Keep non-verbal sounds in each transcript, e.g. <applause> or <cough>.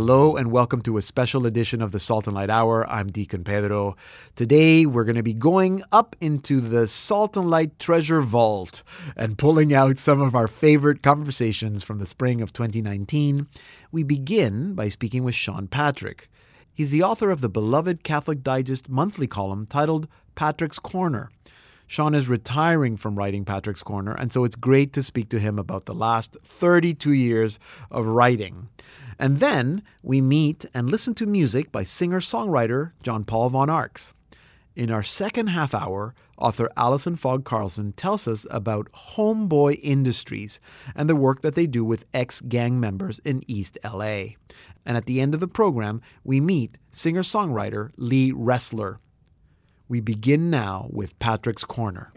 Hello and welcome to a special edition of the Salt and Light Hour. I'm Deacon Pedro. Today we're going to be going up into the Salt and Light Treasure Vault and pulling out some of our favorite conversations from the spring of 2019. We begin by speaking with Sean Patrick. He's the author of the beloved Catholic Digest monthly column titled Patrick's Corner. Sean is retiring from writing Patrick's Corner, and so it's great to speak to him about the last 32 years of writing. And then we meet and listen to music by singer songwriter John Paul von Arx. In our second half hour, author Allison Fogg Carlson tells us about Homeboy Industries and the work that they do with ex gang members in East LA. And at the end of the program, we meet singer songwriter Lee Ressler. We begin now with Patrick's Corner.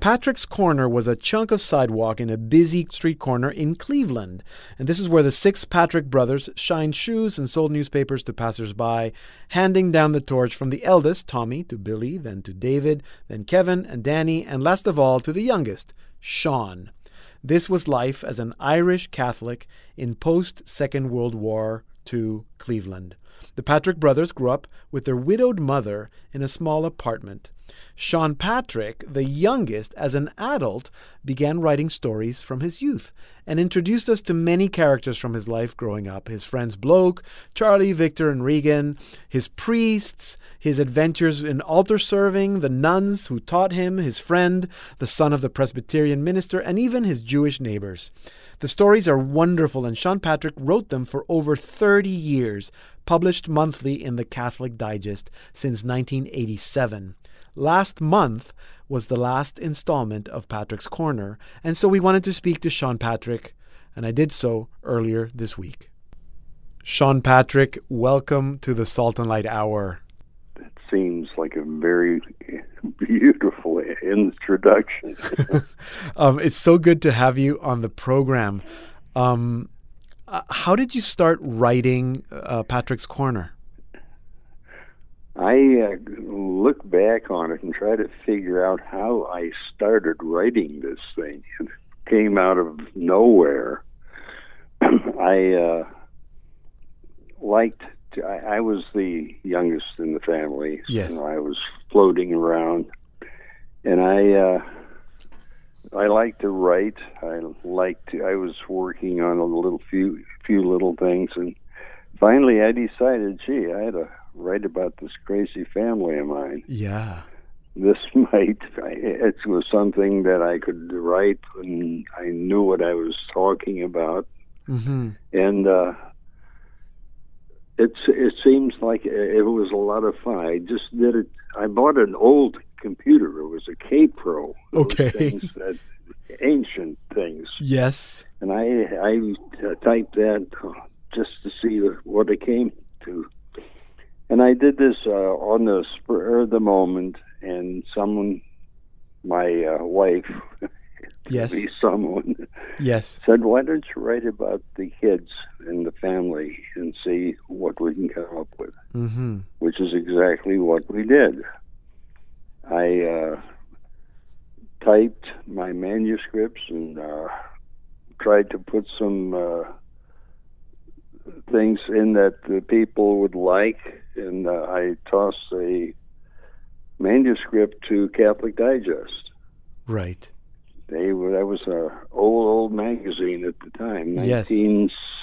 Patrick's Corner was a chunk of sidewalk in a busy street corner in Cleveland. And this is where the six Patrick brothers shined shoes and sold newspapers to passersby, handing down the torch from the eldest, Tommy, to Billy, then to David, then Kevin and Danny, and last of all to the youngest, Sean. This was life as an Irish Catholic in post Second World War II Cleveland. The Patrick brothers grew up with their widowed mother in a small apartment. Sean Patrick, the youngest as an adult, began writing stories from his youth and introduced us to many characters from his life growing up his friends Bloke, Charlie, Victor, and Regan, his priests, his adventures in altar serving, the nuns who taught him, his friend, the son of the Presbyterian minister, and even his Jewish neighbors. The stories are wonderful, and Sean Patrick wrote them for over 30 years, published monthly in the Catholic Digest since 1987. Last month was the last installment of Patrick's Corner, and so we wanted to speak to Sean Patrick, and I did so earlier this week. Sean Patrick, welcome to the Salt and Light Hour. That seems like a very beautiful introduction. <laughs> um, it's so good to have you on the program. Um, uh, how did you start writing uh, Patrick's Corner? I uh, look back on it and try to figure out how I started writing this thing. It came out of nowhere. <clears throat> I uh, liked. To, I, I, was the youngest in the family. Yes. So I was floating around, and I. I like to write. I like to. I was working on a little few few little things, and finally I decided, gee, I had to write about this crazy family of mine. Yeah. This <laughs> might, it was something that I could write and I knew what I was talking about. Mm-hmm. And, uh, it's, it seems like it was a lot of fun. I just did it. I bought an old computer. It was a Kaypro. Okay. Things that, ancient things. Yes. And I I typed that just to see what it came to. And I did this uh, on the spur of the moment, and someone, my uh, wife, <laughs> yes, someone, yes, said, "Why don't you write about the kids and the family and see what we can come up with?" Mm-hmm. Which is exactly what we did. I uh, typed my manuscripts and uh, tried to put some uh, things in that the people would like and uh, I tossed a manuscript to Catholic Digest. Right. They were that was a old old magazine at the time. 19, yes.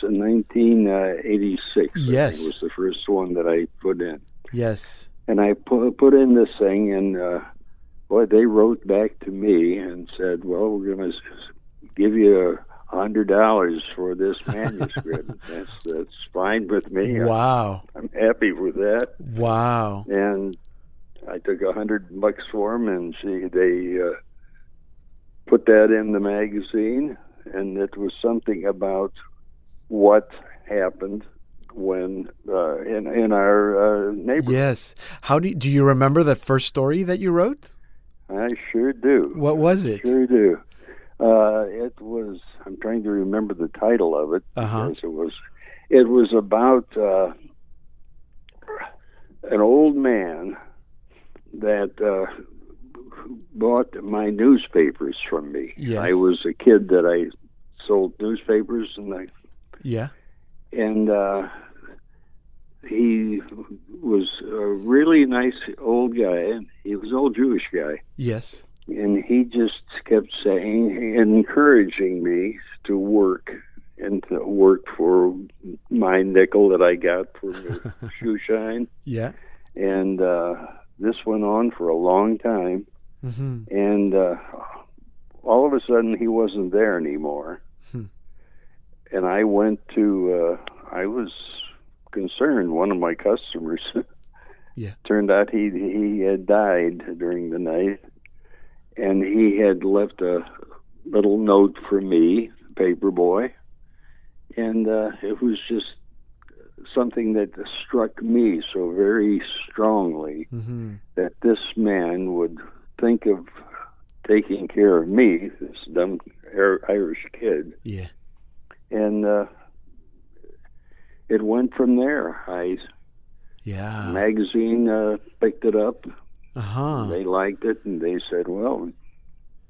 1986. Yes. was the first one that I put in. Yes. And I put put in this thing, and uh, boy, they wrote back to me and said, "Well, we're going to give you a hundred dollars for this <laughs> manuscript. that's that's fine with me. Wow, I'm, I'm happy with that. Wow. And I took a hundred bucks for them, and she they uh, put that in the magazine, and it was something about what happened when uh, in in our uh, neighborhood. Yes. How do you, do you remember the first story that you wrote? I sure do. What was it? Sure do. Uh, it was. I'm trying to remember the title of it uh-huh. because it was. It was about uh, an old man that uh, bought my newspapers from me. Yes. I was a kid that I sold newspapers, and I Yeah. And uh, he was a really nice old guy. He was an old Jewish guy, Yes. and he just kept saying, encouraging me to work and to work for my nickel that I got for the <laughs> shoe shine. Yeah. And uh, this went on for a long time, hmm and uh, all of a sudden he wasn't there anymore. Hmm. And I went to, uh, I was concerned. One of my customers, <laughs> Yeah. turned out he he had died during the night, and he had left a little note for me, paper boy, and uh, it was just something that struck me so very strongly hmm that this man would think of taking care of me, this dumb Irish kid, Yeah. And uh, it went from there. I Yeah. magazine uh, picked it up. Uh huh. They liked it, and they said, "Well,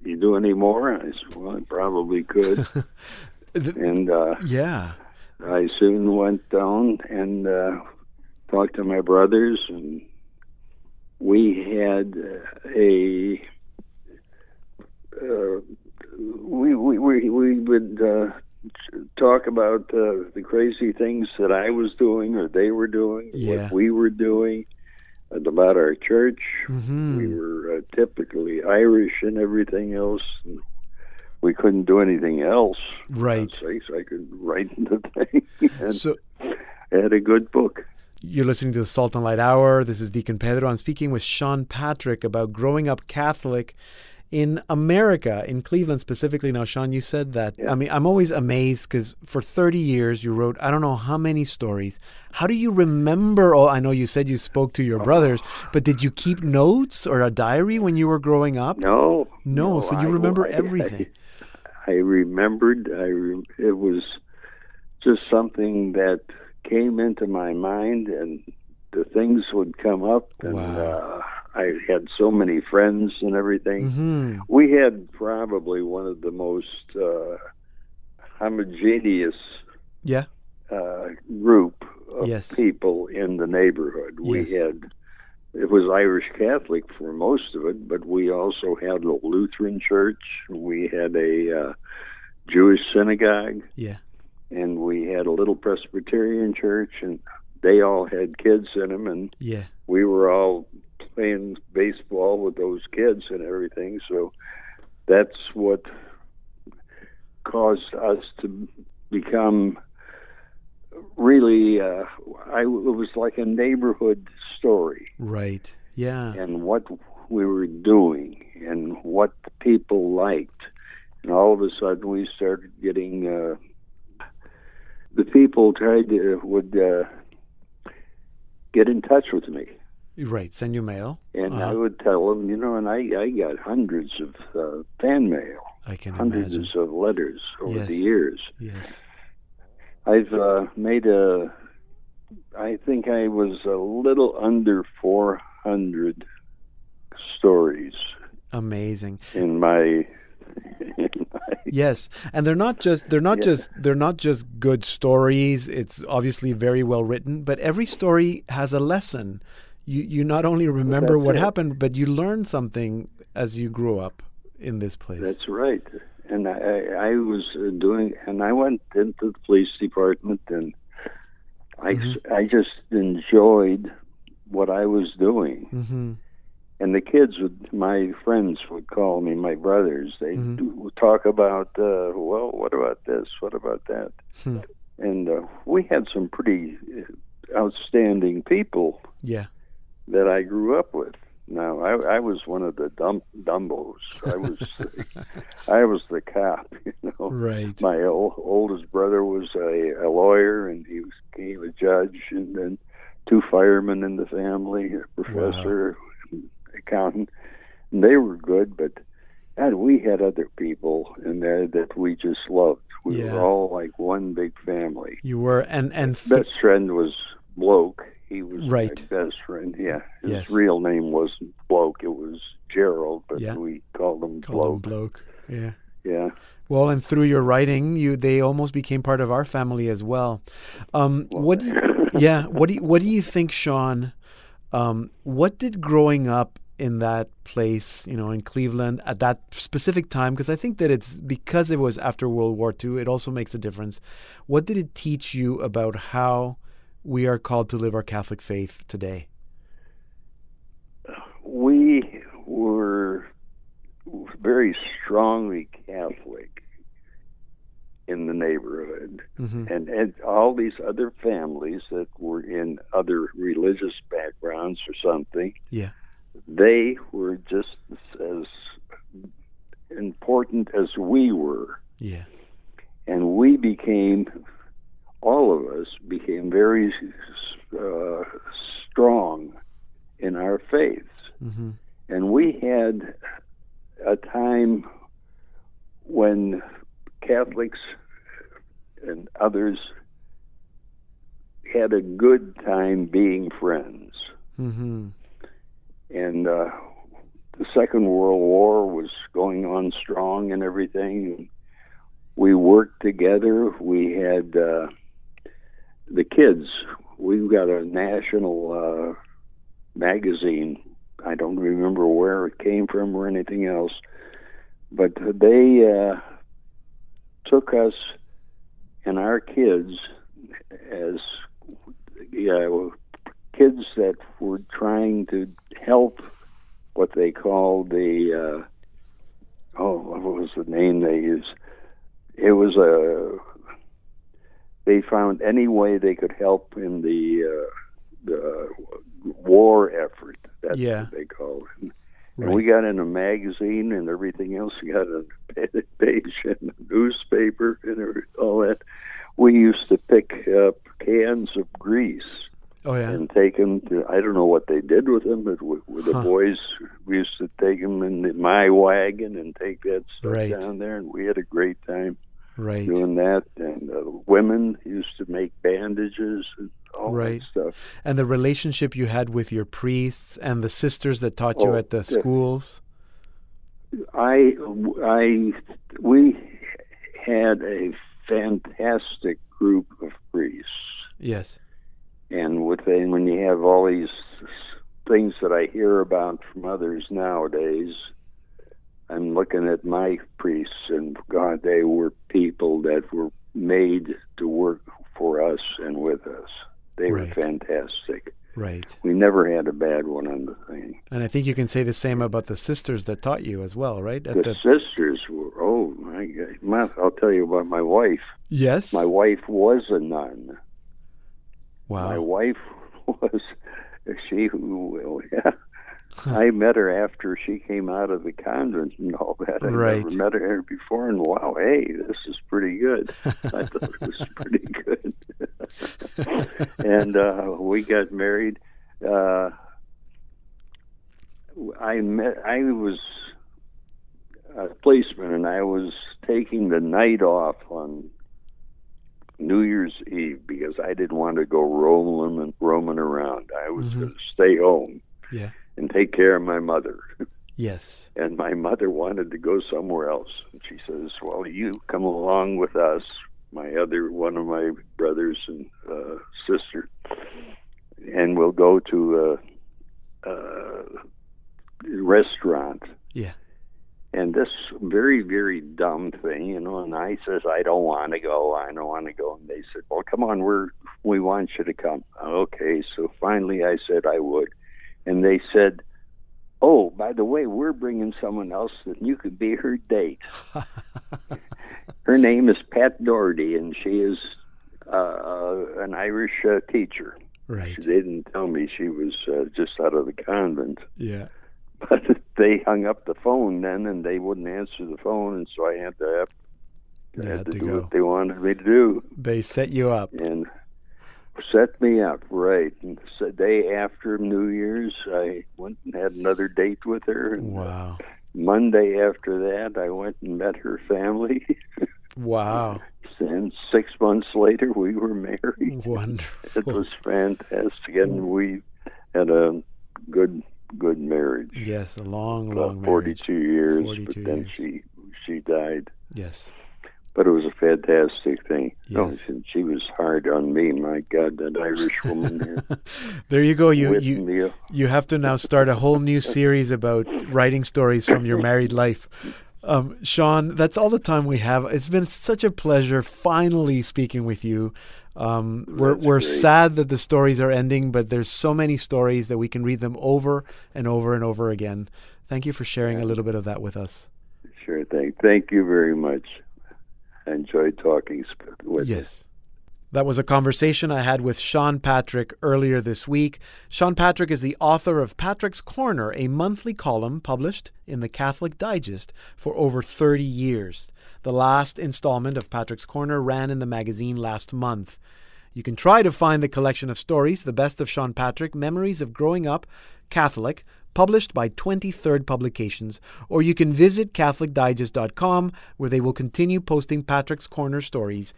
you do any more?" I said, "Well, I probably could." <laughs> and uh, Yeah. I soon went down and uh, talked to my brothers, and we had uh, a. Uh, we, we we we would uh, talk about uh, the crazy things that I was doing or they were doing, Yeah. what we were doing, and about our church. hmm We were uh, typically Irish and everything else. And we couldn't do anything else. Right. Sakes, I could write <laughs> the thing. and So I had a good book. You're listening to the Salt and Light Hour. This is Deacon Pedro. I'm speaking with Sean Patrick about growing up Catholic in America, in Cleveland specifically. Now, Sean, you said that. I mean, I'm always amazed because for 30 years you wrote I don't know how many stories. How do you remember all? I know you said you spoke to your brothers, but did you keep notes or a diary when you were growing up? No. No, so you I- remember I- everything. <laughs> I, remembered. I re- it was just something that came into my mind, and the things would come up, and Wow. uh, I had so many friends and everything. hmm We had probably one of the most uh, homogeneous Yeah. uh, group of Yes. people in the neighborhood. We Yes. had it was Irish Catholic for most of it, but we also had a Lutheran church. We had a uh, Jewish synagogue, Yeah. and we had a little Presbyterian church, and they all had kids in them, and Yeah. we were all playing baseball with those kids and everything. So that's what caused us to become really. Uh, I it was like a neighborhood story, Right. Yeah. and what we were doing and what the people liked, and all of a sudden we started getting. Uh, the people tried to would uh, get in touch with me. Right. Send you mail. And Uh-huh. I would tell them, you know, and I, I got hundreds of uh, fan mail, I can hundreds imagine. of letters over Yes. the years. Yes. I've uh, made a, I think I was a little under 400 stories Amazing. in my, <laughs> in my Yes, and they're not just they're not Yeah. just they're not just good stories. It's obviously very well written, but every story has a lesson. You you not only remember what it. happened, but you learn something as you grew up in this place. That's right. And I, I was uh, doing, and I went into the police department, and I, Mm-hmm. I just enjoyed what I was doing. hmm And the kids would, my friends would call me, my brothers. They Mhm. do talk about, uh, well, what about this? What about that? Hmm. And uh, we had some pretty uh, outstanding people Yeah. That I grew up with. Now I, I was one of the dumb dumbos. I was <laughs> I was the cop, <laughs> you know. Right. My ol oldest brother was a, a lawyer, and he was, became a judge, and then two firemen in the family, a professor, accountant, and they were good. But and we had other people in there that we just loved. We Yeah. were all like one big family. You were and and f- Best friend was Bloke. He was Right. my best friend. Yeah, his Yes. real name wasn't Bloke. It was Gerald, but Yeah. we called him Call him Bloke. bloke. Yeah. Yeah. Well, and through your writing, you they almost became part of our family as well. Um, what do you, <laughs> yeah, what do you, what do you think, Sean? Um, what did growing up in that place, you know, in Cleveland at that specific time? Because I think that it's because it was after World War II. It also makes a difference. What did it teach you about how we are called to live our Catholic faith today? we were very strongly Catholic in the neighborhood, hmm and and all these other families that were in other religious backgrounds or something, Yeah. they were just as important as we were, Yeah. and we became, all of us became very uh, strong in our faiths. hmm And we had a time when Catholics and others had a good time being friends. hmm And uh, the Second World War was going on strong and everything. We worked together. We had uh, the kids. we've got a national uh, magazine. I don't remember where it came from or anything else, but they uh, took us and our kids as yeah, kids that were trying to help what they called the uh, oh what was the name they used? It was a they found any way they could help in the uh, the war effort. That's Yeah. what they called it. Right. And we got in a magazine and everything else. We got a <laughs> page in the newspaper and all that. We used to pick up cans of grease oh yeah. and take them to. I don't know what they did with them, but with, with the boys, we used to take them in the, my wagon and take that stuff Right. down there, and we had a great time right. doing that. And uh, women used to make bandages and all Right. that stuff. and the relationship you had with your priests and the sisters that taught you Oh, at the yeah. schools. I, I, we had a fantastic group of priests, Yes. and within when you have all these things that I hear about from others nowadays, I'm looking at my priests, and God, they were people that were made to work for us and with us. They Right. were fantastic. Right. We never had a bad one on the thing. And I think you can say the same about the sisters that taught you as well, right? The the sisters were, oh my God. I'll tell you about my wife. yes. My wife was a nun. Wow. My wife <laughs> was she who yeah. <laughs> I met her after she came out of the convent and all that. I Right. never met her before, and wow, hey, this is pretty good. I thought it was <laughs> pretty good. <laughs> and uh, we got married. Uh, I met. I was a policeman, and I was taking the night off on New Year's Eve because I didn't want to go roaming and roaming around. I was Mhm. going to stay home Yeah. And take care of my mother. yes. <laughs> And my mother wanted to go somewhere else. And she says, "Well, you come along with us." My other one of my brothers and uh, sister, and we'll go to a, a restaurant Yeah. and this very very dumb thing you know and i says i don't want to go i don't want to go and they said well come on we're we want you to come okay so finally i said i would and they said oh by the way we're bringing someone else that you could be her date <laughs> her name is pat doherty and she is uh, an irish uh, teacher right. they didn't tell me she was uh, just out of the convent Yeah. <laughs> but they hung up the phone then and they wouldn't answer the phone and so I had to have, had had to, to do go. what they wanted me to do They set you up. and set me up right and the day after New Year's I went and had another date with her and uh, Wow. Monday after that I went and met her family <laughs> Wow. and six months later we were married Wonderful. it was fantastic and we had a good good marriage. Yes, a long, About long marriage. 42 years, 42 but then she she died. Yes. But it was a fantastic thing. Yes. she, she was hard on me. My God, that Irish woman there. <laughs> There you go. You you you have to now start a whole new series about writing stories from your married life. Um, Sean, that's all the time we have. It's been such a pleasure finally speaking with you. Um, we're we're great. sad that the stories are ending, but there's so many stories that we can read them over and over and over again. Thank you for sharing a little bit of that with us. Sure thing. Thank you very much. Enjoyed talking with. Yes. That was a conversation I had with Sean Patrick earlier this week. Sean Patrick is the author of Patrick's Corner, a monthly column published in the Catholic Digest for over 30 years. The last installment of Patrick's Corner ran in the magazine last month. You can try to find the collection of stories, The Best of Sean Patrick Memories of Growing Up Catholic, published by 23rd Publications, or you can visit CatholicDigest.com where they will continue posting Patrick's Corner stories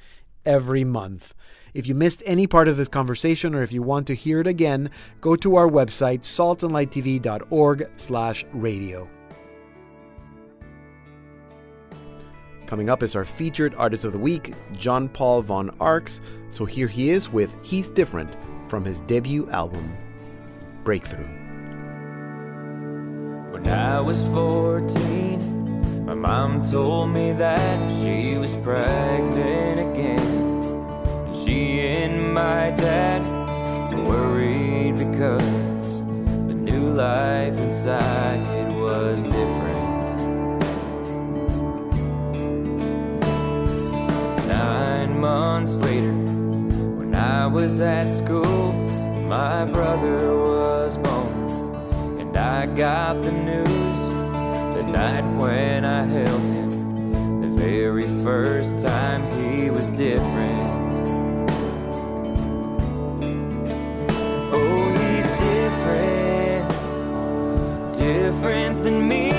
every month. If you missed any part of this conversation or if you want to hear it again, go to our website saltandlighttv.org slash radio. Coming up is our featured artist of the week, John Paul von Arx. So here he is with He's Different from his debut album, Breakthrough. When I was 14, my mom told me that she was pregnant again. And she and my dad were worried because the new life inside it was different. Nine months later, when I was at school, my brother was born. And I got the news the night when I held him. The very first time he was different. Oh, he's different, different than me.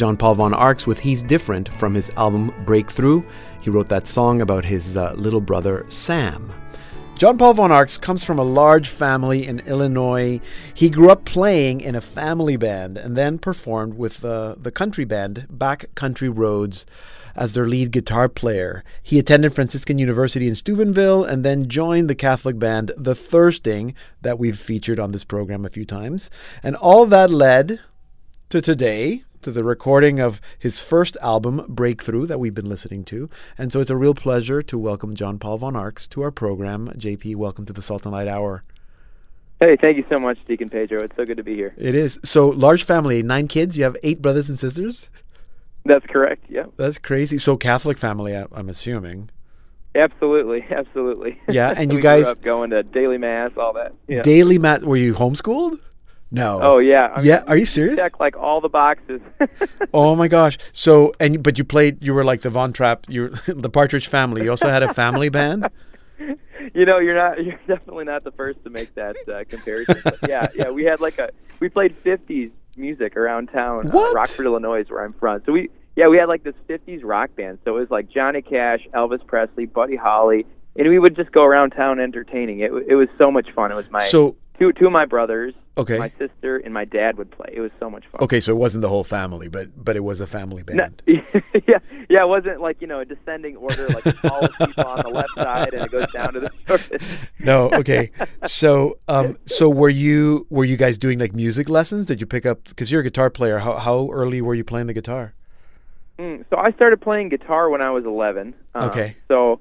John Paul von Arx with He's Different from his album Breakthrough. He wrote that song about his uh, little brother Sam. John Paul von Arx comes from a large family in Illinois. He grew up playing in a family band and then performed with uh, the country band Back Country Roads as their lead guitar player. He attended Franciscan University in Steubenville and then joined the Catholic band The Thirsting that we've featured on this program a few times. And all that led to today, to the recording of his first album, Breakthrough, that we've been listening to. And so it's a real pleasure to welcome John Paul von Arx to our program. JP, welcome to the Salt and Light Hour. Hey, thank you so much, Deacon Pedro. It's so good to be here. It is. So, large family, nine kids. You have eight brothers and sisters? That's correct. Yeah. That's crazy. So, Catholic family, I'm assuming. Absolutely, <laughs> absolutely. Yeah, and <laughs> you guys- up going to daily mass, all that. Yeah. Daily math. Were you homeschooled? No. oh yeah. I mean, yeah. Are you serious? Check like all the boxes. <laughs> Oh my gosh. So and but you played. You were like the Von Trapp. You <laughs> the Partridge Family. You also had a family band. you know, you're not. You're definitely not the first to make that uh, comparison. But yeah, yeah. We had like a. We played '50s music around town, What? Uh, Rockford, Illinois, where I'm from. So we, yeah, we had like this '50s rock band. So it was like Johnny Cash, Elvis Presley, Buddy Holly, and we would just go around town entertaining. It, it was so much fun. It was my So two two of my brothers, okay. my sister, and my dad would play. It was so much fun. Okay, so it wasn't the whole family, but but it was a family No, band. <laughs> yeah, yeah, it wasn't like you know a descending order, like all the <laughs> people on the left side, and it goes down to the <laughs> shortest. No, okay. So um so were you were you guys doing like music lessons? Did you pick up because you're a guitar player? How how early were you playing the guitar? Mm, so I started playing guitar when I was 11. Um, Okay. So,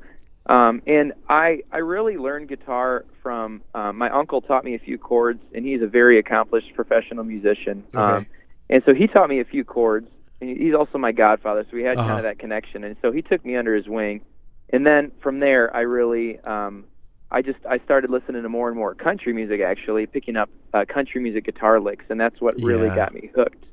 um, and I I really learned guitar from um, my uncle taught me a few chords, and he's a very accomplished professional musician. Okay. Um, and so he taught me a few chords. And he's also my godfather, so we had Uh-huh. kind of that connection. And so he took me under his wing, and then from there, I really um, I just I started listening to more and more country music. Actually, picking up uh, country music guitar licks, and that's what really Yeah. got me hooked.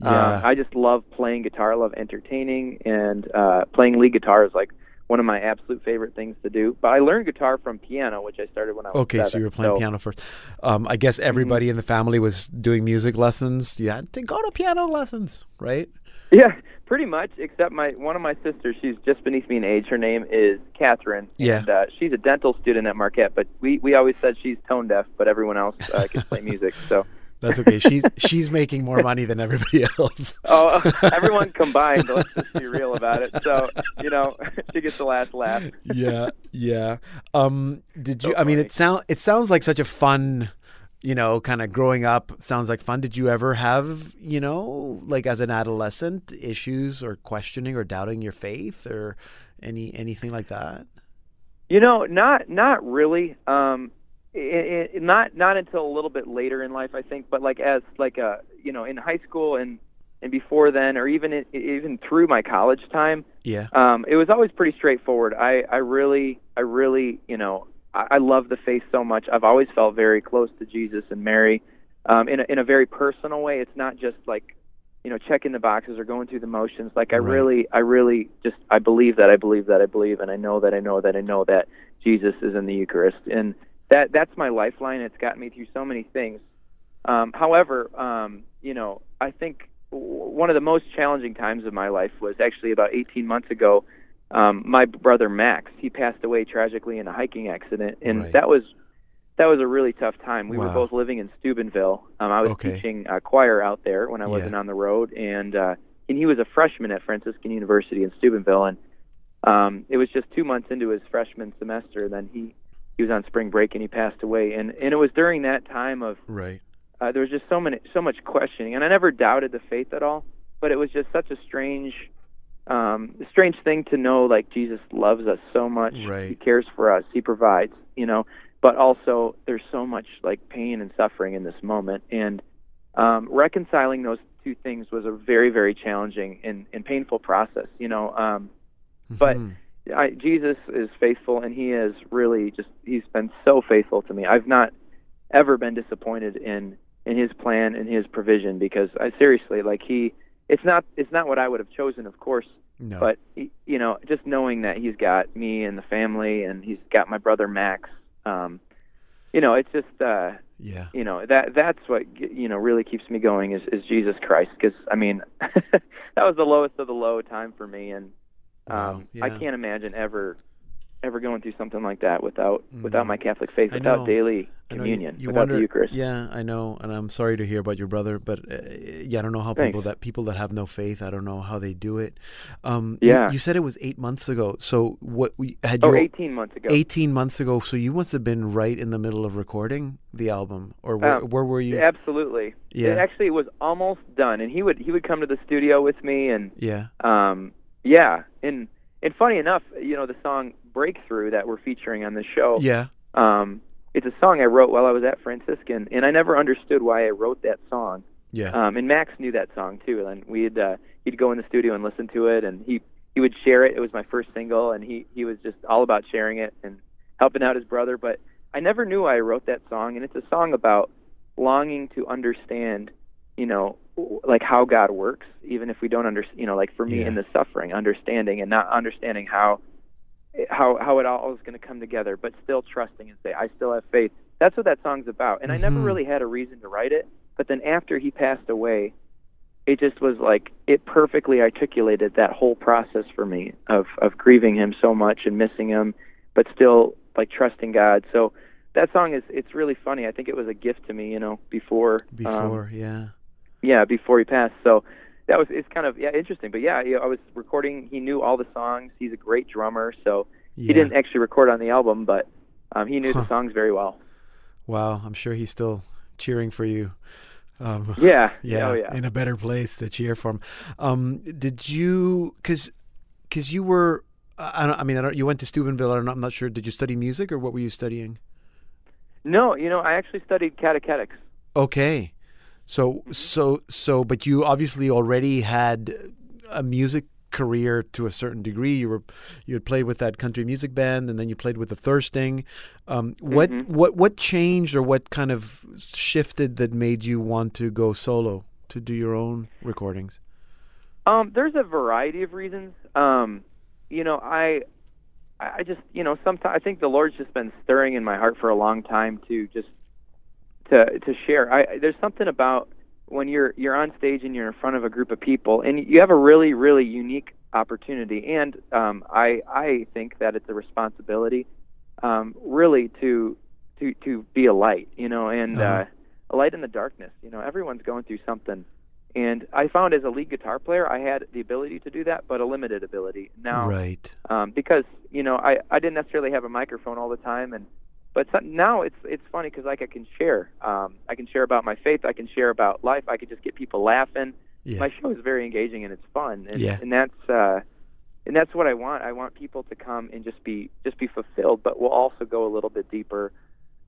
Yeah. Uh, I just love playing guitar. I love entertaining, and uh, playing lead guitar is like one of my absolute favorite things to do. But I learned guitar from piano, which I started when I was Okay, so you were playing piano first. Um, I guess everybody in the family was doing music lessons. You had to go to piano lessons, right? Yeah, pretty much. Except my one of my sisters, she's just beneath me in age. Her name is Catherine, Yeah. and uh, she's a dental student at Marquette. But we we always said she's tone deaf, but everyone else uh, can play <laughs> music. So. That's okay. She's she's making more money than everybody else. <laughs> Oh, everyone combined. Let's just be real about it. So, you know, <laughs> she gets the last laugh. yeah, yeah. Um, did you? So I mean, it sound it sounds like such a fun, you know, kind of growing up. Sounds like fun. Did you ever have, you know, like as an adolescent, issues or questioning or doubting your faith or any anything like that? You know, not not really. Um, i i not not until a little bit later in life, I think. But like as like a you know in high school and and before then, or even in, even through my college time, Yeah. um, it was always pretty straightforward. I I really I really you know I, I love the faith so much. I've always felt very close to Jesus and Mary, um, in a, in a very personal way. It's not just like you know checking the boxes or going through the motions. Like I Right. really I really just I believe that I believe that I believe, and I know that I know that I know that Jesus is in the Eucharist, and that that's my lifeline. It's gotten me through so many things. Um, however, um, you know, I think w- one of the most challenging times of my life was actually about 18 months ago. Um, my brother Max, he passed away tragically in a hiking accident, and Right. that was that was a really tough time. We Wow. were both living in Steubenville. Um, I was Okay. teaching uh, choir out there when I wasn't on the road, and uh, and he was a freshman at Franciscan University in Steubenville, and um, it was just two months into his freshman semester. Then he he was on spring break and he passed away, and and it was during that time of Right. uh, there was just so many so much questioning and i never doubted the faith at all but it was just such a strange um strange thing to know like jesus loves us so much Right. he cares for us he provides you know but also there's so much like pain and suffering in this moment and um reconciling those two things was a very very challenging and, and painful process you know um But- Mhm. I, Jesus is faithful, and He is really just—He's been so faithful to me. I've not ever been disappointed in in His plan and His provision because I seriously like He. It's not it's not what I would have chosen, of course, no. but he- you know, just knowing that He's got me and the family, and He's got my brother Max. Um, you know, it's just uh, yeah. you know that that's what you know really keeps me going is is Jesus Christ because I mean <laughs> that was the lowest of the low time for me and Wow, um, I can't imagine ever ever going through something like that without without Mhm. my Catholic faith without daily communion you, you without wonder, the Eucharist Yeah, I know, and I'm sorry to hear about your brother, but uh, yeah, I don't know how people that people that have no faith, I don't know how they do it. Um, you- Yeah. you, said it was eight months ago. So what we had oh you 18 months ago 18 months ago? So you must have been right in the middle of recording the album, or where, Um, where were you? absolutely Yeah. it actually was almost done and he would he would come to the studio with me and yeah, um yeah and and funny enough you know the song breakthrough that we're featuring on this show yeah, um it's a song I wrote while I was at Franciscan, and I never understood why I wrote that song. yeah. Um, and Max knew that song too, and we'd uh, he'd go in the studio and listen to it, and he he would share it. It was my first single, and he he was just all about sharing it and helping out his brother. But I never knew I wrote that song, and it's a song about longing to understand, you know, like how God works, even if we don't understand. You know, like for me Yeah. in the suffering, understanding and not understanding how how how it all is going to come together, but still trusting and say, I still have faith. That's what that song's about. And I never Mhm. really had a reason to write it, but then after he passed away, it just was like it perfectly articulated that whole process for me of of grieving him so much and missing him, but still like trusting God. So that song is it's really funny. I think it was a gift to me, you know, before um, Before, yeah. Yeah, before he passed. So that was it's kind of yeah interesting. But yeah, I was recording. He knew all the songs. He's a great drummer. So yeah. he didn't actually record on the album, but um, he knew Huh. the songs very well. Wow, I'm sure he's still cheering for you. Um, Yeah. <laughs> yeah, Oh yeah. in a better place to cheer for him. Um, did you? Because because you were. I, I mean, I don't, you went to Steubenville. I'm not, I'm not sure. Did you study music or what were you studying? No, you know, I actually studied catechetics. Okay, so so so, but you obviously already had a music career to a certain degree. You were you had played with that country music band, and then you played with the Thirsting. Um, what Mhm. what what changed, or what kind of shifted that made you want to go solo to do your own recordings? Um, there's a variety of reasons. Um, you know, I, I I just, you know, sometimes I think the Lord's just been stirring in my heart for a long time to just to to share. I there's something about when you're you're on stage and you're in front of a group of people and you have a really really unique opportunity and um, I I think that it's a responsibility um, really to to to be a light, you know, and Uh-huh. uh, a light in the darkness. You know, everyone's going through something. And I found as a lead guitar player, I had the ability to do that, but a limited ability. Now, Right. um, because you know, I I didn't necessarily have a microphone all the time, and but now it's it's funny because like I can share, um, I can share about my faith, I can share about life, I can just get people laughing. Yeah. My show is very engaging and it's fun, and Yeah. and that's uh, and that's what I want. I want people to come and just be just be fulfilled, but we'll also go a little bit deeper.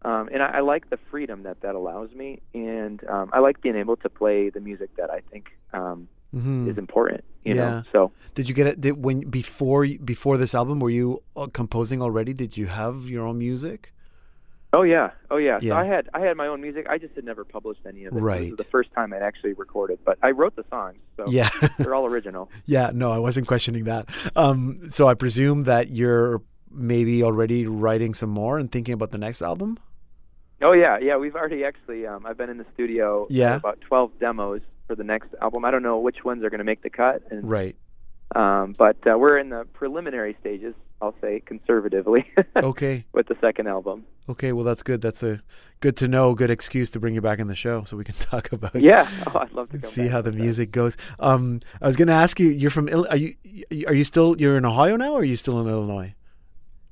Um, and I, I like the freedom that that allows me, and um, I like being able to play the music that I think um, Mhm. is important. You Yeah. know, so Did you get it? Did when before before this album were you uh, composing already? Did you have your own music? Oh yeah, oh yeah. Yeah. So I had I had my own music. I just had never published any of it. Right. This was the first time I'd actually recorded, but I wrote the songs, so Yeah. <laughs> they're all original. <laughs> Yeah, no, I wasn't questioning that. Um, so I presume that you're maybe already writing some more and thinking about the next album. Oh yeah, yeah. We've already actually. Um, I've been in the studio. Yeah. About twelve demos for the next album. I don't know which ones are going to make the cut, and Right. um, but uh, we're in the preliminary stages. I'll say conservatively <laughs> Okay. with the second album. Okay. Well, that's good. That's a good to know. Good excuse to bring you back in the show so we can <laughs> talk about Yeah. Oh, I'd love to see how the music goes. Um, I was going to ask you. You're from. Are you? Are you still? You're in Ohio now, or are you still in Illinois?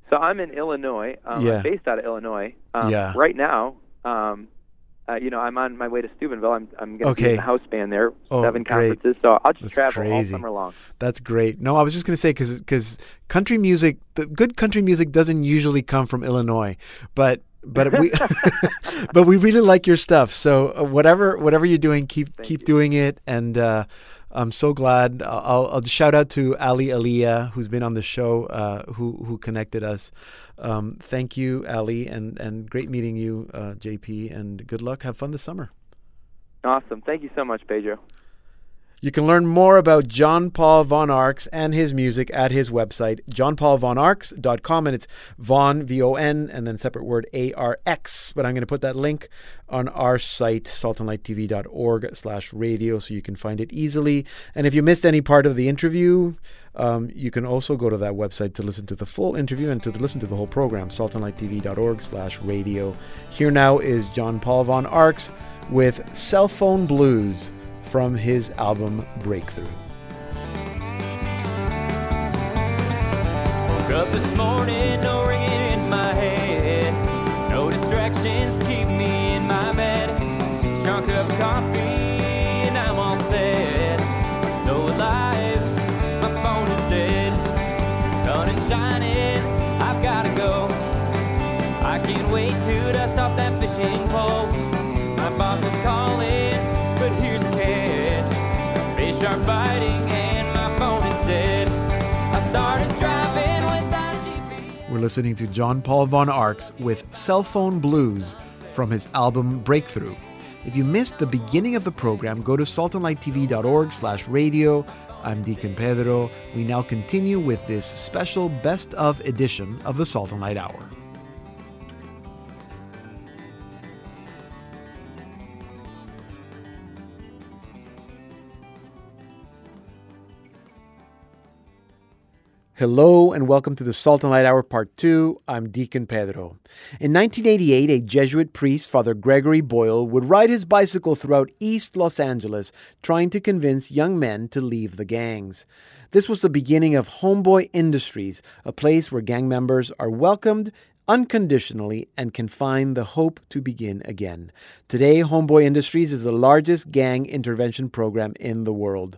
So I'm in Illinois. Um, Yeah. I'm based out of Illinois. Um, Yeah. Right now, um, uh, you know, I'm on my way to Steubenville. I'm I'm going to be Okay. in the house band there, Oh, seven great. conferences. So I'll just That's travel all summer long. That's great. No, I was just going to say because because country music, the good country music doesn't usually come from Illinois, but but we <laughs> <laughs> but we really like your stuff. So uh, whatever whatever you're doing, keep Thank keep you. doing it. And uh, I'm so glad. I'll, I'll shout out to Ali Aliyah, who's been on the show, uh, who who connected us. Um, thank you, Ali, and and great meeting you, uh, JP. And good luck. Have fun this summer. Awesome. Thank you so much, Pedro. You can learn more about John Paul Von Arx and his music at his website, johnpaulvonarx.com. And it's Von, V O N, and then separate word A R X. But I'm going to put that link on our site, saltandlighttv.org slash radio, so you can find it easily. And if you missed any part of the interview, um, you can also go to that website to listen to the full interview and to listen to the whole program, saltandlighttv.org slash radio. Here now is John Paul Von Arx with Cell Phone Blues from his album Breakthrough. Woke up this morning, no ringing in my head. No distractions keep me in my bed. Coffee, and I'm all set. I'm so alive, my phone is dead. The sun is shining, I've gotta go. I can't wait to dust off that fishing pole. My boss is calling, biting and my phone is dead. I started driving without GPS. We're listening to John Paul Von Arx with Cell Phone Blues from his album Breakthrough. If you missed the beginning of the program, go to saltandlighttv.org slash radio. I'm Deacon Pedro. We now continue with this special best of edition of the Salt and Light Hour. Hello and welcome to the Salt and Light Hour Part 2. I'm Deacon Pedro. In 1988, a Jesuit priest, Father Gregory Boyle, would ride his bicycle throughout East Los Angeles trying to convince young men to leave the gangs. This was the beginning of Homeboy Industries, a place where gang members are welcomed unconditionally and can find the hope to begin again. Today, Homeboy Industries is the largest gang intervention program in the world.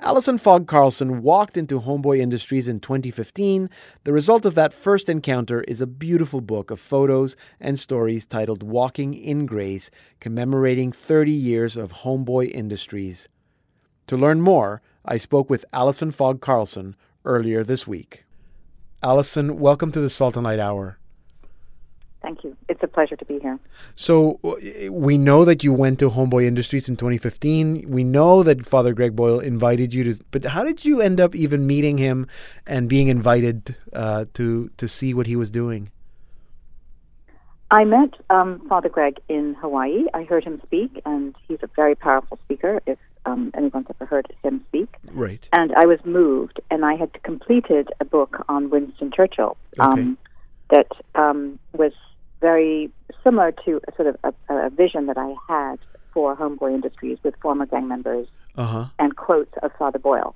Allison Fogg Carlson walked into Homeboy Industries in 2015. The result of that first encounter is a beautiful book of photos and stories titled Walking in Grace, commemorating 30 years of Homeboy Industries. To learn more, I spoke with Allison Fogg Carlson earlier this week. Allison, welcome to the Salt and Light Hour. Thank you. It's a pleasure to be here. So we know that you went to Homeboy Industries in 2015. We know that Father Greg Boyle invited you to, but how did you end up even meeting him and being invited uh, to to see what he was doing? I met um, Father Greg in Hawaii. I heard him speak, and he's a very powerful speaker. If um, anyone's ever heard him speak, right? And I was moved, and I had completed a book on Winston Churchill Okay. um, that um, was very similar to a sort of a, a vision that I had for Homeboy Industries with former gang members Uh huh. and quotes of Father Boyle.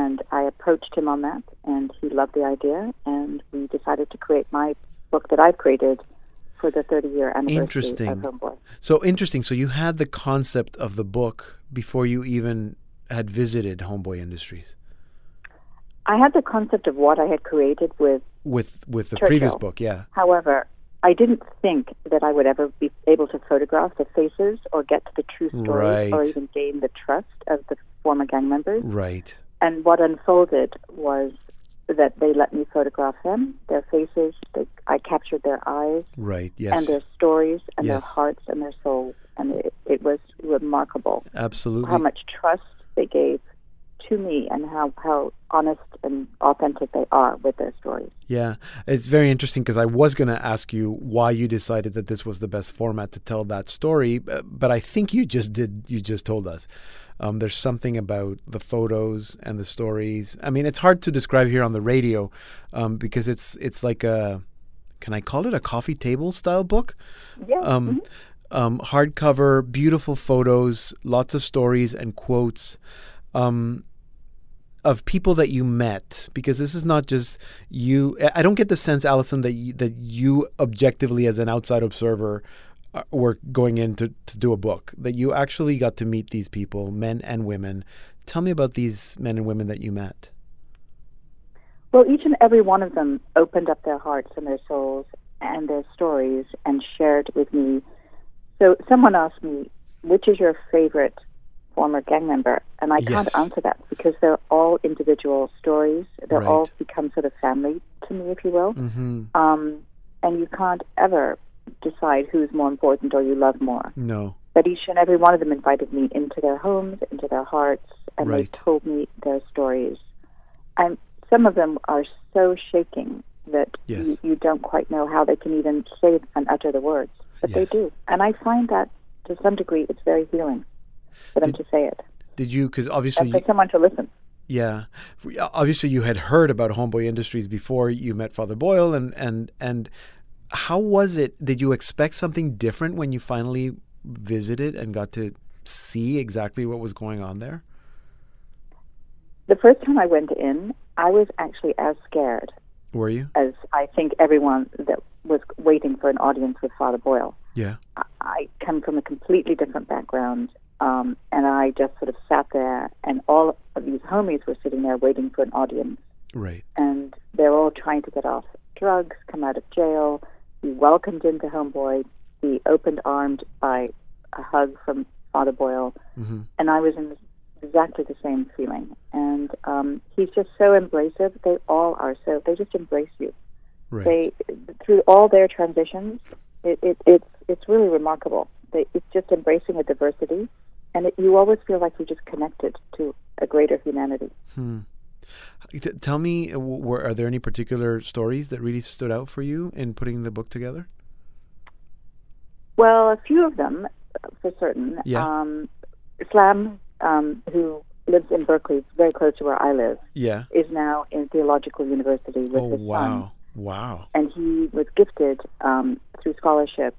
And I approached him on that, and he loved the idea, and we decided to create my book that I've created for the 30 year anniversary Interesting. of Homeboy. So interesting. So you had the concept of the book before you even had visited Homeboy Industries I had the concept of what I had created with, with with the Churchill. previous book. Yeah. however, I didn't think that I would ever be able to photograph the faces or get to the true stories or even gain the trust of the former gang members. Right. And what unfolded was that they let me photograph them, their faces. They, I captured their eyes Right. Yes. and their stories and their hearts and their souls. And it, it was remarkable Absolutely. how much trust they gave to me and how, how honest and authentic they are with their stories. Yeah, it's very interesting because I was going to ask you why you decided that this was the best format to tell that story, but I think you just did. You just told us. Um, there's something about the photos and the stories. I mean, it's hard to describe here on the radio um, because it's it's like a can I call it a coffee table style book? Yeah. Um, um, hardcover, beautiful photos, lots of stories and quotes. Um, of people that you met because this is not just you. I- don't get the sense allison that you, that you objectively as an outside observer uh, were going in to, to do a book that you actually got to meet these people men and women. Tell me about these men and women that you met. Well, each and every one of them opened up their hearts and their souls and their stories and shared with me. So someone asked me, which is your favorite former gang member? And I can't answer that because they're all individual stories. They're all Right. become sort of family to me, if you will. mm-hmm. Um, and you can't ever decide who's more important or you love more. no But each and every one of them invited me into their homes, into their hearts, and they told me their stories. And some of them are so shaking that Yes. you, you don't quite know how they can even say and utter the words. But they do. And I find that to some degree it's very healing for them Did- to say it did you because obviously and for someone to listen. Yeah, obviously you had heard about Homeboy Industries before you met Father Boyle, and and and how was it? Did you expect something different when you finally visited and got to see exactly what was going on there? The first time I went in, I was actually as scared Were you? as I think everyone that was waiting for an audience with Father Boyle. Yeah. I- I come from a completely different background, um, and I just sort of sat there, and all of these homies were sitting there waiting for an audience, Right. and they're all trying to get off drugs, come out of jail, be welcomed into Homeboy, be opened armed by a hug from Father Boyle, hmm and I was in exactly the same feeling. And um, he's just so embracive. They all are so. They just embrace you, Right. They through all their transitions, it, it, it's it's really remarkable. They, it's just embracing a diversity, and it, you always feel like you're just connected to a greater humanity. Hmm. Tell me, uh, were, are there any particular stories that really stood out for you in putting the book together? Well, a few of them, uh, for certain. Yeah. Um, Islam, um, who lives in Berkeley, very close to where I live, Yeah. is now in theological university with Oh his son. wow, wow. and he was gifted um, through scholarship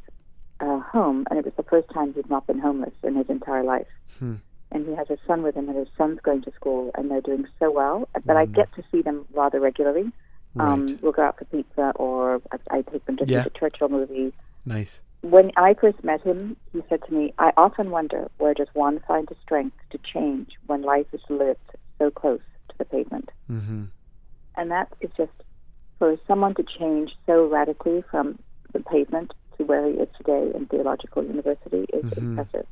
a home, and it was the first time he'd not been homeless in his entire life. Hmm. And he has a son with him, and his son's going to school, and they're doing so well. But I get to see them rather regularly. Um, Right. We'll go out for pizza, or I, I take them to Yeah. see the Churchill movie. Nice. When I first met him, he said to me, "I often wonder where does one find the strength to change when life is lived so close to the pavement." Mm-hmm. and that is just for someone to change so radically from the pavement to where he is today in theological university is Mhm. impressive.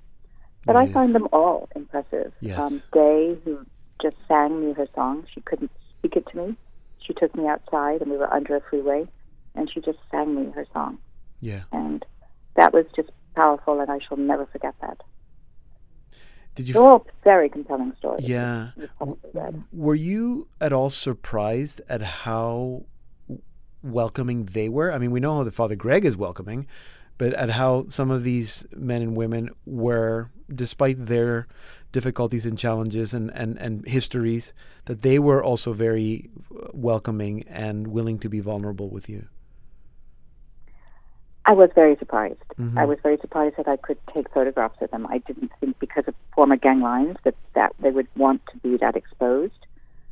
But It I find them all impressive. Yes. Um, Day, who just sang me her song, she couldn't speak it to me. She took me outside, and we were under a freeway, and she just sang me her song, Yeah. and that was just powerful, and I shall never forget that. Did you? They're all very compelling stories. yeah. You've probably read. Were you at all surprised at how welcoming they were? I mean, we know how the Father Greg is welcoming, but at how some of these men and women were, despite their difficulties and challenges and, and, and histories, that they were also very welcoming and willing to be vulnerable with you. I was very surprised. Mhm. I was very surprised that I could take photographs of them. I didn't think because of former gang lines that, that they would want to be that exposed.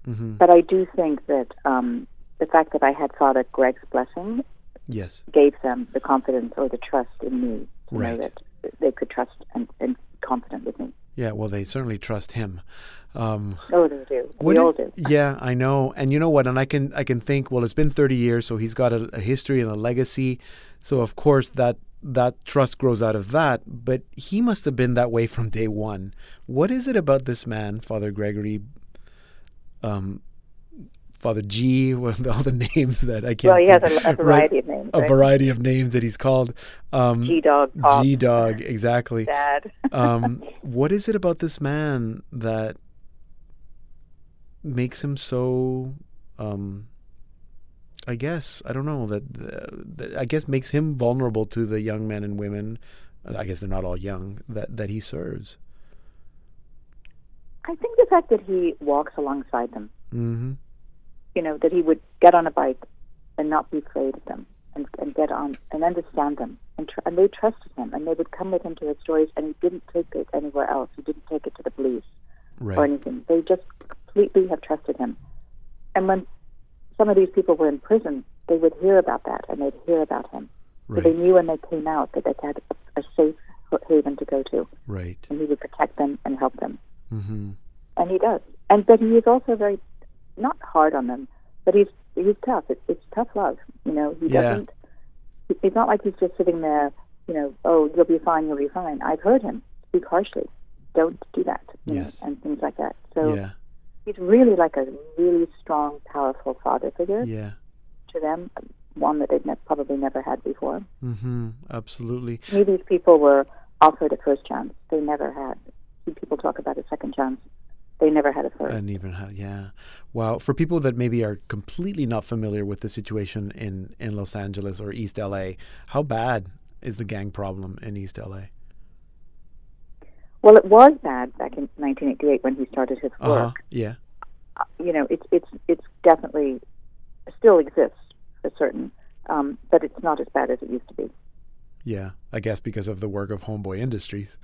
hmm But I do think that um, the fact that I had Father Greg's blessing Yes. gave them the confidence or the trust in me to Right. know that they could trust and, and confident with me. Yeah, well, they certainly trust him. Um, Oh, they do. We all do. Yeah, I know. And you know what? And I can I can think. Well, it's been thirty years, so he's got a, a history and a legacy. So of course that that trust grows out of that. But he must have been that way from day one. What is it about this man, Father Gregory? Um, Father G, <laughs> with all the names that I can't. Well, he has a, a <laughs> right, variety of names. a variety of names that he's called. Um, G Dog, G Dog, <laughs> exactly. Dad. um, what is it about this man that makes him so? Um, I guess I don't know that, that. I guess makes him vulnerable to the young men and women. I guess they're not all young that that he serves. I think the fact that he walks alongside them hmm you know, that he would get on a bike and not be afraid of them and, and get on and understand them. And, tr- and they trusted him and they would come with him to his stories and he didn't take it anywhere else. He didn't take it to the police or anything. They just completely have trusted him. And when some of these people were in prison, they would hear about that and they'd hear about him. So they knew when they came out that they had a, a safe haven to go to Right. and he would protect them and help them. hmm And he does. And but he is also very not hard on them, but he's he's tough. It's, it's tough love. You know, he Yeah. doesn't. It's not like he's just sitting there. You know, oh, you'll be fine, you'll be fine. I've heard him speak harshly. Don't do that. you know, and things like that. So Yeah. he's really like a really strong, powerful father figure Yeah. to them. One that they've ne- probably never had before. hmm Absolutely. Me, these people were offered a first chance. They never had. People talk about a second chance. They never had a first. And even had, yeah. Wow. For people that maybe are completely not familiar with the situation in, in Los Angeles or East LA, how bad is the gang problem in East LA? Well, it was bad back in 1988 when he started his Uh-huh. work. Yeah. Uh, You know, it's it's it's definitely still exists for certain, um, but it's not as bad as it used to be. Yeah. I guess because of the work of Homeboy Industries.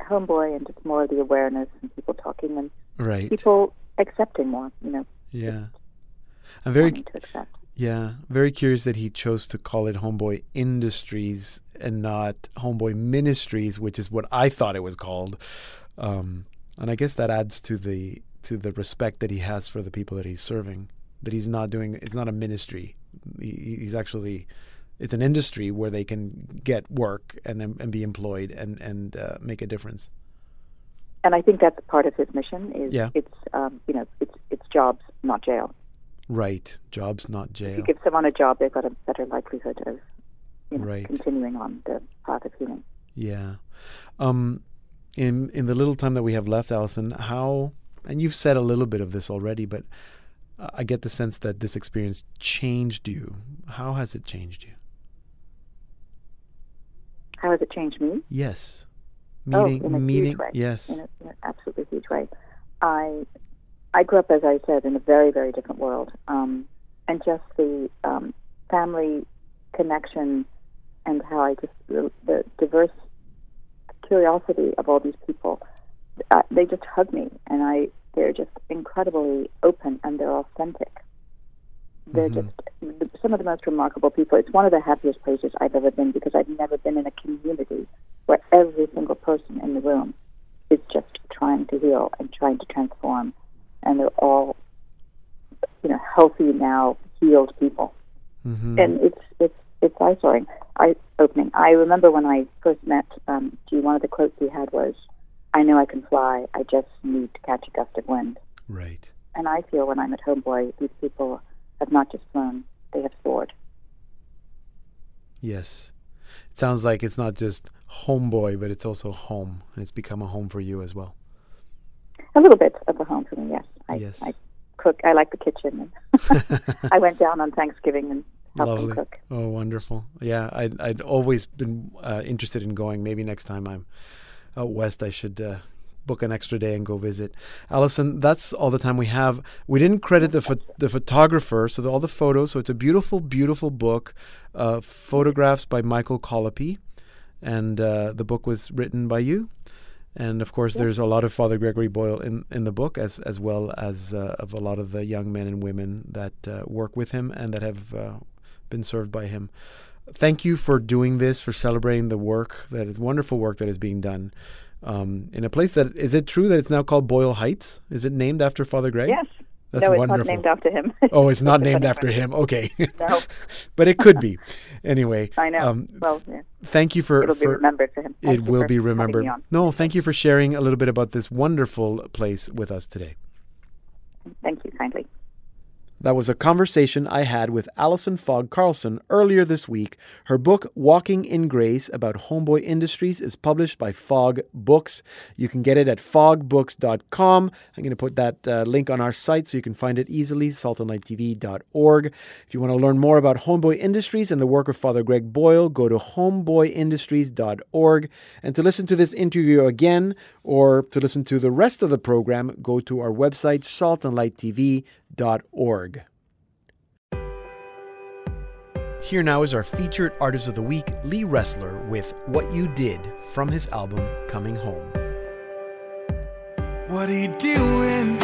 Homeboy, and it's more of the awareness and people talking and Right. people accepting more. You know, Yeah. I'm very to accept. yeah, very curious that he chose to call it Homeboy Industries and not Homeboy Ministries, which is what I thought it was called. Um, and I guess that adds to the to the respect that he has for the people that he's serving. That he's not doing it's not a ministry. He, he's actually it's an industry where they can get work and and be employed and and uh, make a difference. And I think that's part of his mission. Is Yeah. it's um, you know it's it's jobs, not jail. Right. Jobs, not jail. If you give someone a job, they've got a better likelihood of you know, Right. continuing on the path of healing. Yeah. Um, in in the little time that we have left, Allison, how and you've said a little bit of this already, but uh, I get the sense that this experience changed you. How has it changed you? How has it changed me? Yes. Oh, Meeting, in a huge meeting. way. Yes. in, a, in an absolutely huge way. I I grew up, as I said, in a very very different world, um, and just the um, family connection and how I just the, the diverse curiosity of all these people. Uh, they just hug me, and I they're just incredibly open and they're authentic. They're Mhm. just some of the most remarkable people. It's one of the happiest places I've ever been because I've never been in a community where every single person in the room is just trying to heal and trying to transform, and they're all, you know, healthy now, healed people. Mhm. And it's it's it's eye. Eye opening. I remember when I first met um, G. One of the quotes he had was, "I know I can fly. I just need to catch a gust of wind." Right. And I feel when I'm at Homeboy, these people have not just flown; they have soared. Yes. It sounds like it's not just homeboy, but it's also home, and it's become a home for you as well. A little bit of a home for me, yes. I, Yes. I cook. I like the kitchen. <laughs> I went down on Thanksgiving and helped Lovely. cook. Oh, wonderful. Yeah, I'd, I'd always been uh, interested in going. Maybe next time I'm out west, I should uh, book an extra day and go visit. Allison, that's all the time we have. We didn't credit the, pho- the photographer, so the, all the photos. So it's a beautiful, beautiful book, uh, photographs by Michael Collopy. And uh, the book was written by you. And of course, there's a lot of Father Gregory Boyle in, in the book, as as well as uh, of a lot of the young men and women that uh, work with him and that have uh, been served by him. Thank you for doing this, for celebrating the work that is wonderful work that is being done um, in a place that is it true that it's now called Boyle Heights? Is it named after Father Greg? Yes. that's no, it's wonderful. not named after him. <laughs> oh, it's not named after him. Okay, No, <laughs> but it could be. Anyway, <laughs> I know. Um, well, yeah, thank you for it'll be remembered for him. Thank it will be remembered. No, thank you for sharing a little bit about this wonderful place with us today. Thank you kindly. That was a conversation I had with Allison Fogg Carlson earlier this week. Her book, Walking in Grace, about Homeboy Industries, is published by Fogg Books. You can get it at foggbooks.com. I'm going to put that uh, link on our site so you can find it easily, saltandlighttv.org. If you want to learn more about Homeboy Industries and the work of Father Greg Boyle, go to homeboyindustries.org. And to listen to this interview again or to listen to the rest of the program, go to our website, saltandlighttv.org. Here now is our featured artist of the week, Lee Roessler, with What You Did from his album Coming Home. What are you doing?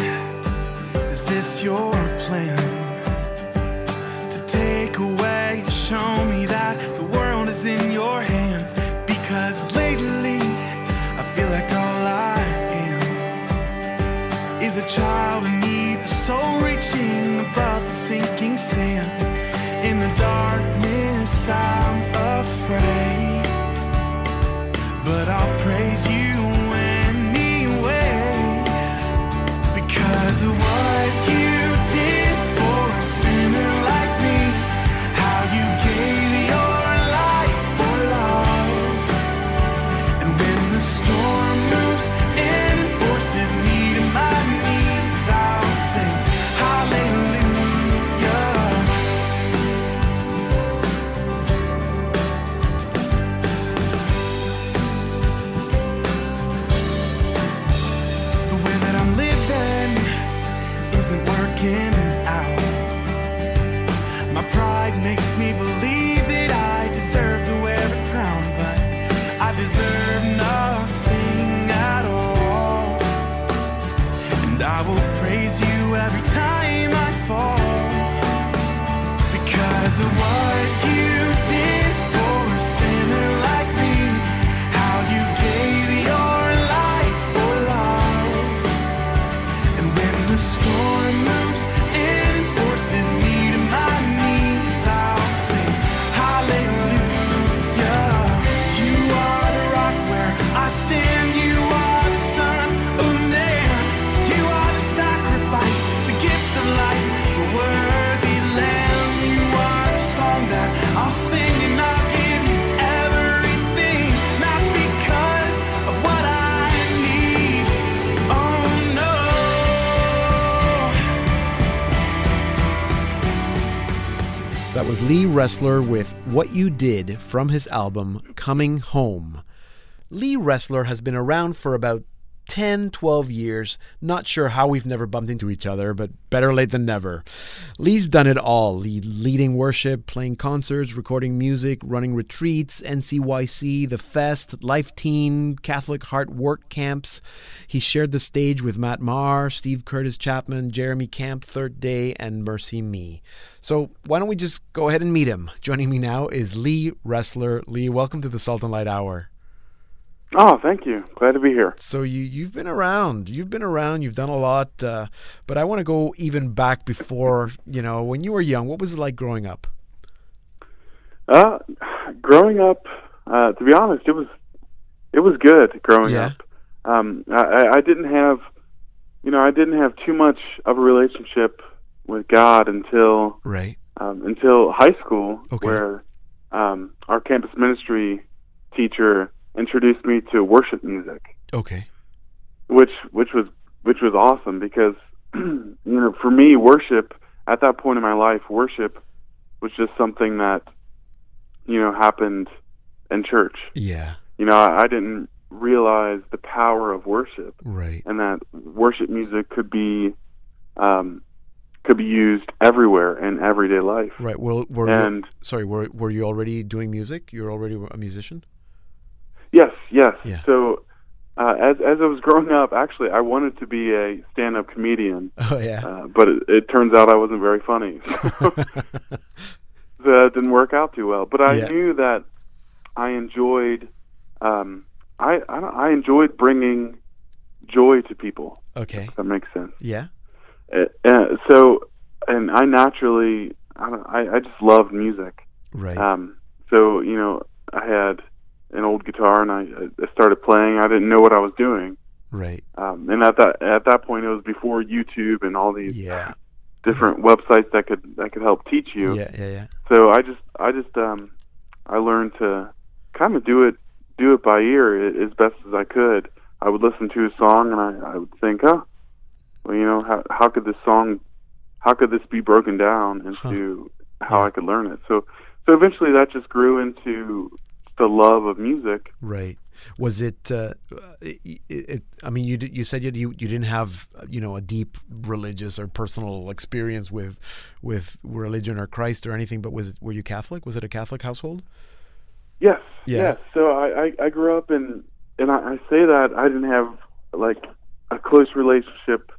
Is this your plan? To take away show me that the world is in your hands? Because lately, I feel like all I am is a child soul reaching above the sinking sand. In the darkness, I'm afraid isn't working out. My pride makes me believe that I deserve to wear a crown, but I deserve nothing at all. And I will Lee Roessler with What You Did from his album Coming Home. Lee Roessler has been around for about 10, 12 years. Not sure how we've never bumped into each other, but better late than never. Lee's done it all leading worship, playing concerts, recording music, running retreats, NCYC, The Fest, Life Teen, Catholic Heart Work Camps. He shared the stage with Matt Maher, Steve Curtis Chapman, Jeremy Camp, Third Day, and Mercy Me. So why don't we just go ahead and meet him? Joining me now is Lee Roessler. Lee, welcome to the Salt and Light Hour. Oh, thank you. Glad to be here. So you you've been around. You've been around. You've done a lot. Uh, but I want to go even back before <laughs> you know when you were young. What was it like growing up? Uh, growing up, uh, to be honest, it was it was good growing yeah. up. Um, I, I didn't have, you know, I didn't have too much of a relationship with God until right um, until high school, okay. where um, our campus ministry teacher introduced me to worship music. Okay. Which which was which was awesome because <clears throat> you know for me worship at that point in my life worship was just something that you know happened in church. Yeah. You know I, I didn't realize the power of worship. Right. And that worship music could be um, could be used everywhere in everyday life. Right. Well, were and you, sorry, were were you already doing music? You're already a musician. Yes, yes. Yeah. So, uh, as as I was growing up, actually, I wanted to be a stand-up comedian. Oh yeah. Uh, but it, it turns out I wasn't very funny. <laughs> So <laughs> that didn't work out too well. But I Yeah. knew that I enjoyed. Um, I, I don't- I enjoyed bringing joy to people. okay. That makes sense. Yeah. Uh, uh, so, and I naturally, I, don't, I I just loved music. Right. Um, so you know, I had an old guitar and I, I started playing. I didn't know what I was doing. right. Um, and at that at that point, it was before YouTube and all these Yeah. different websites that could that could help teach you. Yeah. Yeah. Yeah. So I just I just um, I learned to kind of do it do it by ear as best as I could. I would listen to a song and I, I would think, oh, well, you know, how how could this song, how could this be broken down into how Yeah. I could learn it? So so eventually that just grew into the love of music. Right. Was it? Uh, it, it I mean, you you said you you you didn't have you know a deep religious or personal experience with with religion or Christ or anything, but was it? Were you Catholic? Was it a Catholic household? Yes. Yeah. Yes. So I, I, I grew up in, and I, I say that I didn't have like a close relationship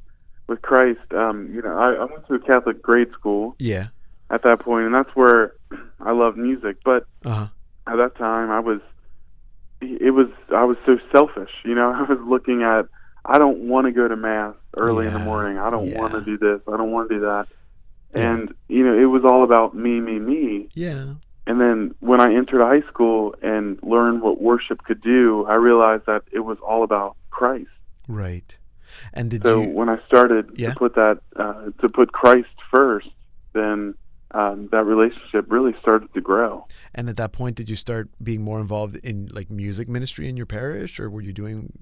with Christ. Um, you know, I, I went to a Catholic grade school Yeah. at that point, and that's where I loved music. But Uh huh. At that time, I was, it was, I was so selfish. You know, <laughs> I was looking at, I don't want to go to mass early in the morning. I don't want to do this. I don't want to do that. Yeah. And you know, it was all about me, me, me. Yeah. And then when I entered high school and learned what worship could do, I realized that it was all about Christ. Right. And did So you? when I started Yeah. to put that uh, to put Christ first, then um, that relationship really started to grow. And at that point, did you start being more involved in like music ministry in your parish, or were you doing?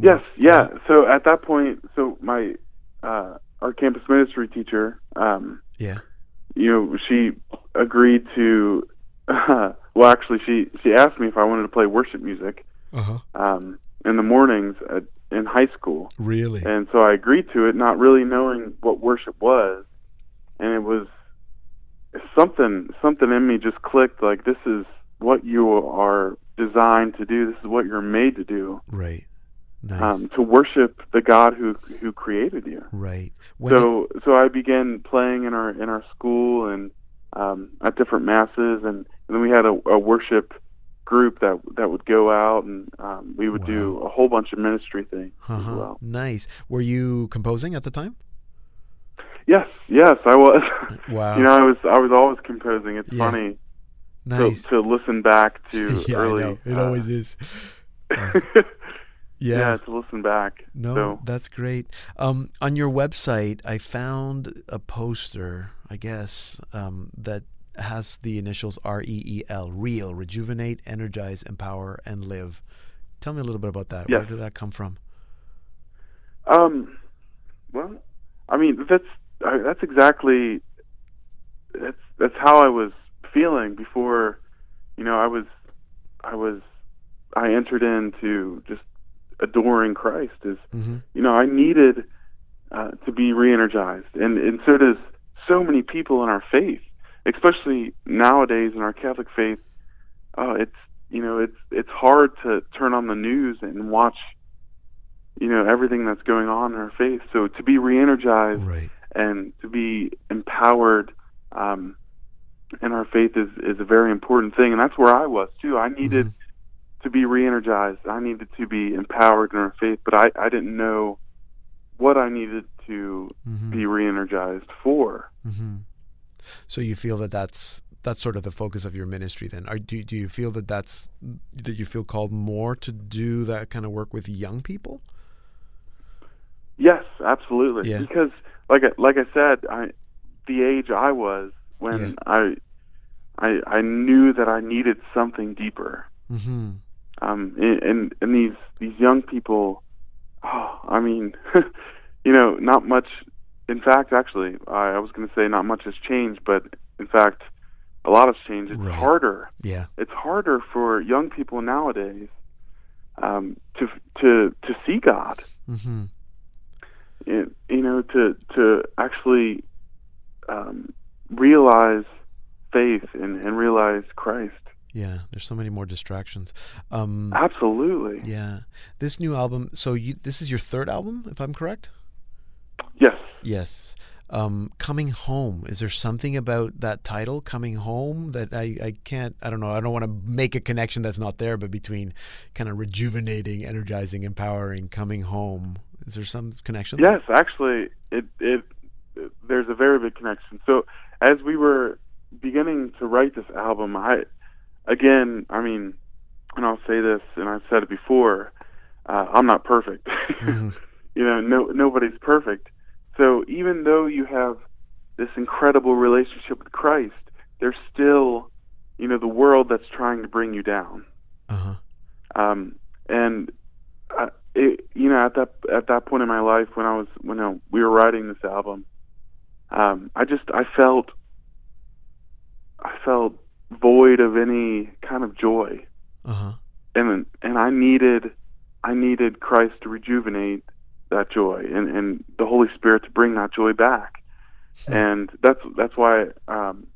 Yes, yeah. So at that point, so my uh, our campus ministry teacher, um, Yeah. you know, she agreed to. <laughs> well, actually, she she asked me if I wanted to play worship music Uh huh. um, in the mornings at, in high school. Really. And so I agreed to it, not really knowing what worship was. And it was something something in me just clicked like this is what you are designed to do. This is what you're made to do. right. Nice. Um, to worship the God who who created you. right. When so so I began playing in our in our school and um, at different masses and, and then we had a, a worship group that that would go out and um, we would do a whole bunch of ministry things as uh-huh. well. Nice. Were you composing at the time? Yes, yes, I was. <laughs> Wow. you know, I was I was always composing. It's Yeah. funny nice. to, to listen back to <laughs> yeah, early. It uh, always is. <laughs> yeah. Yeah. to listen back. No, So that's great. Um, on your website, I found a poster, I guess, um, that has the initials R E E L, real, rejuvenate, energize, empower, and live. Tell me a little bit about that. Where did that come from? Um, well, I mean that's uh, that's exactly that's that's how I was feeling before, you know, I was I was I entered into just adoring Christ. Is Mm-hmm. you know I needed uh, to be re-energized, and and so does so many people in our faith, especially nowadays in our Catholic faith. Uh, it's you know it's it's hard to turn on the news and watch you know everything that's going on in our faith. So to be re-energized Right. And to be empowered um, in our faith is is a very important thing, and that's where I was too. I needed Mm-hmm. to be re-energized. I needed to be empowered in our faith, but I I didn't know what I needed to Mm-hmm. be re-energized for. hmm So you feel that that's that's sort of the focus of your ministry then. Are, do do you feel that that's that you feel called more to do that kind of work with young people? Yes, absolutely. Yeah. Because like I, like I said, I the age I was when Yeah. I I I knew that I needed something deeper. Mm-hmm. um, and, and and these these young people, oh, I mean, <laughs> you know, not much. In fact, actually, I, I was going to say not much has changed, but in fact, a lot has changed. It's Right. harder. Yeah. It's harder for young people nowadays um, to to to see God. Mm-hmm. You know, to to actually um, realize faith and, and realize Christ. Yeah. There's so many more distractions. Um, Absolutely. yeah. This new album. So you this is your third album, if I'm correct. Yes. Yes. Um, coming home. Is there something about that title, coming home, that I, I can't, I don't know, I don't want to make a connection that's not there, but between kind of rejuvenating, energizing, empowering, coming home. Is there some connection? there? Yes, actually, it, it it there's a very big connection. So as we were beginning to write this album, I again, I mean, and I'll say this, and I've said it before, uh, I'm not perfect. <laughs> <laughs> You know, no nobody's perfect. So even though you have this incredible relationship with Christ, there's still, you know, the world that's trying to bring you down Uh-huh. um, and uh, it, you know at that at that point in my life when I was when I, we were writing this album, um, I just I felt I felt void of any kind of joy, Uh-huh. and and I needed I needed Christ to rejuvenate that joy and and the Holy Spirit to bring that joy back, and that's that's why. Um,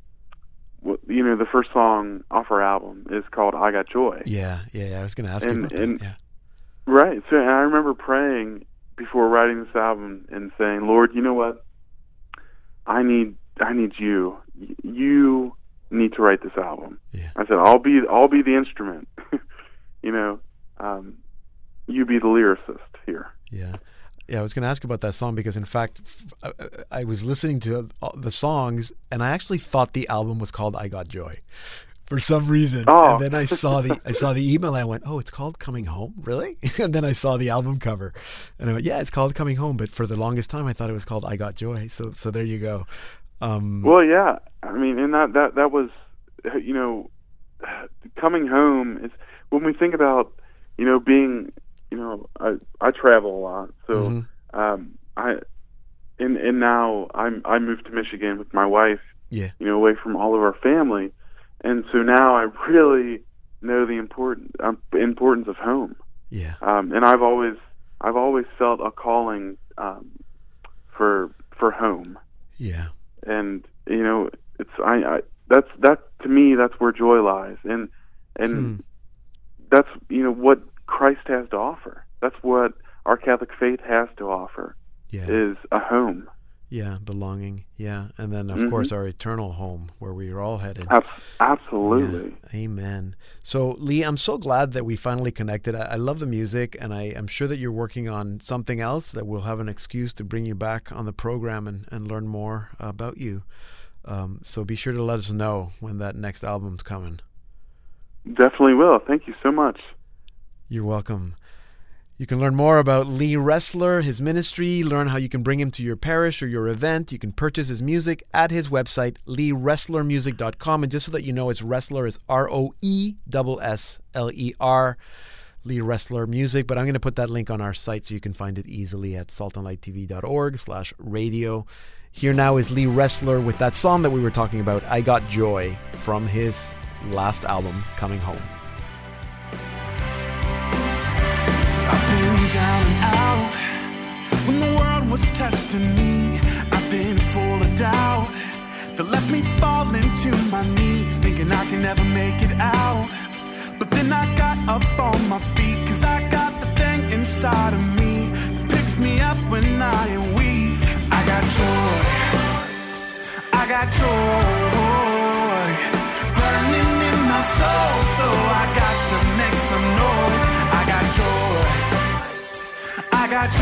you know, the first song off our album is called "I Got Joy." Yeah, yeah, yeah. I was going to ask And- you about and- that. Yeah. Right. So and I remember praying before writing this album and saying, "Lord, you know what? I need I need you. You need to write this album." Yeah. I said, "I'll be I'll be the instrument. <laughs> you know, um, you be the lyricist here." Yeah. Yeah, I was going to ask about that song because, in fact, f- I, I was listening to the songs and I actually thought the album was called "I Got Joy" for some reason. Oh. And then I saw the I saw the email. And I went, "Oh, it's called Coming Home, really?" <laughs> and then I saw the album cover, and I went, "Yeah, it's called Coming Home." But for the longest time, I thought it was called "I Got Joy." So, so there you go. Um, Well, yeah. I mean, and that that that was, you know, coming home is when we think about, you know, being, you know, I I travel a lot, so mhm. um, I, and and now I'm I moved to Michigan with my wife, yeah, you know, away from all of our family, and so now I really know the important um, importance of home, yeah, um, and I've always I've always felt a calling um, for for home. Yeah, and you know it's I, I that's that to me that's where joy lies. And and Hmm. that's you know what Christ has to offer. That's what our Catholic faith has to offer yeah, is a home yeah. Belonging. Yeah, and then of Mhm. course our eternal home where we are all headed. Absolutely Yeah. Amen. So, Lee, I'm so glad that we finally connected. I, I love the music, and I am sure that you're working on something else that we'll have an excuse to bring you back on the program and, and learn more about you. Um, so, be sure to let us know when that next album's coming. definitely will thank you so much You're welcome. You can learn more about Lee Roessler, his ministry, learn how you can bring him to your parish or your event. You can purchase his music at his website, leeroesslermusic.com. And just so that you know, it's Roessler is R O E S S L E R, Lee Roessler Music. But I'm going to put that link on our site so you can find it easily at saltandlighttv.org slash radio. Here now is Lee Roessler with that song that we were talking about, I Got Joy, from his last album, Coming Home. I've been down and out when the world was testing me. I've been full of doubt that left me falling to my knees, thinking I can never make it out. But then I got up on my feet, cause I got the thing inside of me that picks me up when I am weak. I got joy, I got joy Got joy.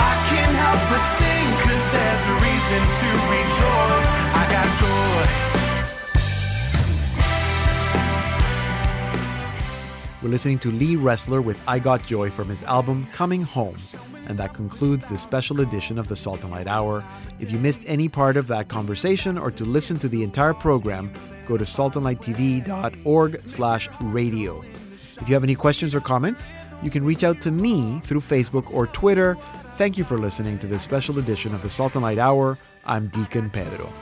I can't help but sing, cause there's a reason to rejoice. I got joy. We're listening to Lee Roessler with I Got Joy from his album Coming Home. And that concludes this special edition of the Salt and Light Hour. If you missed any part of that conversation or to listen to the entire program, go to saltandlighttv.org slash radio. If you have any questions or comments, you can reach out to me through Facebook or Twitter. Thank you for listening to this special edition of the Salt and Light Hour. I'm Deacon Pedro.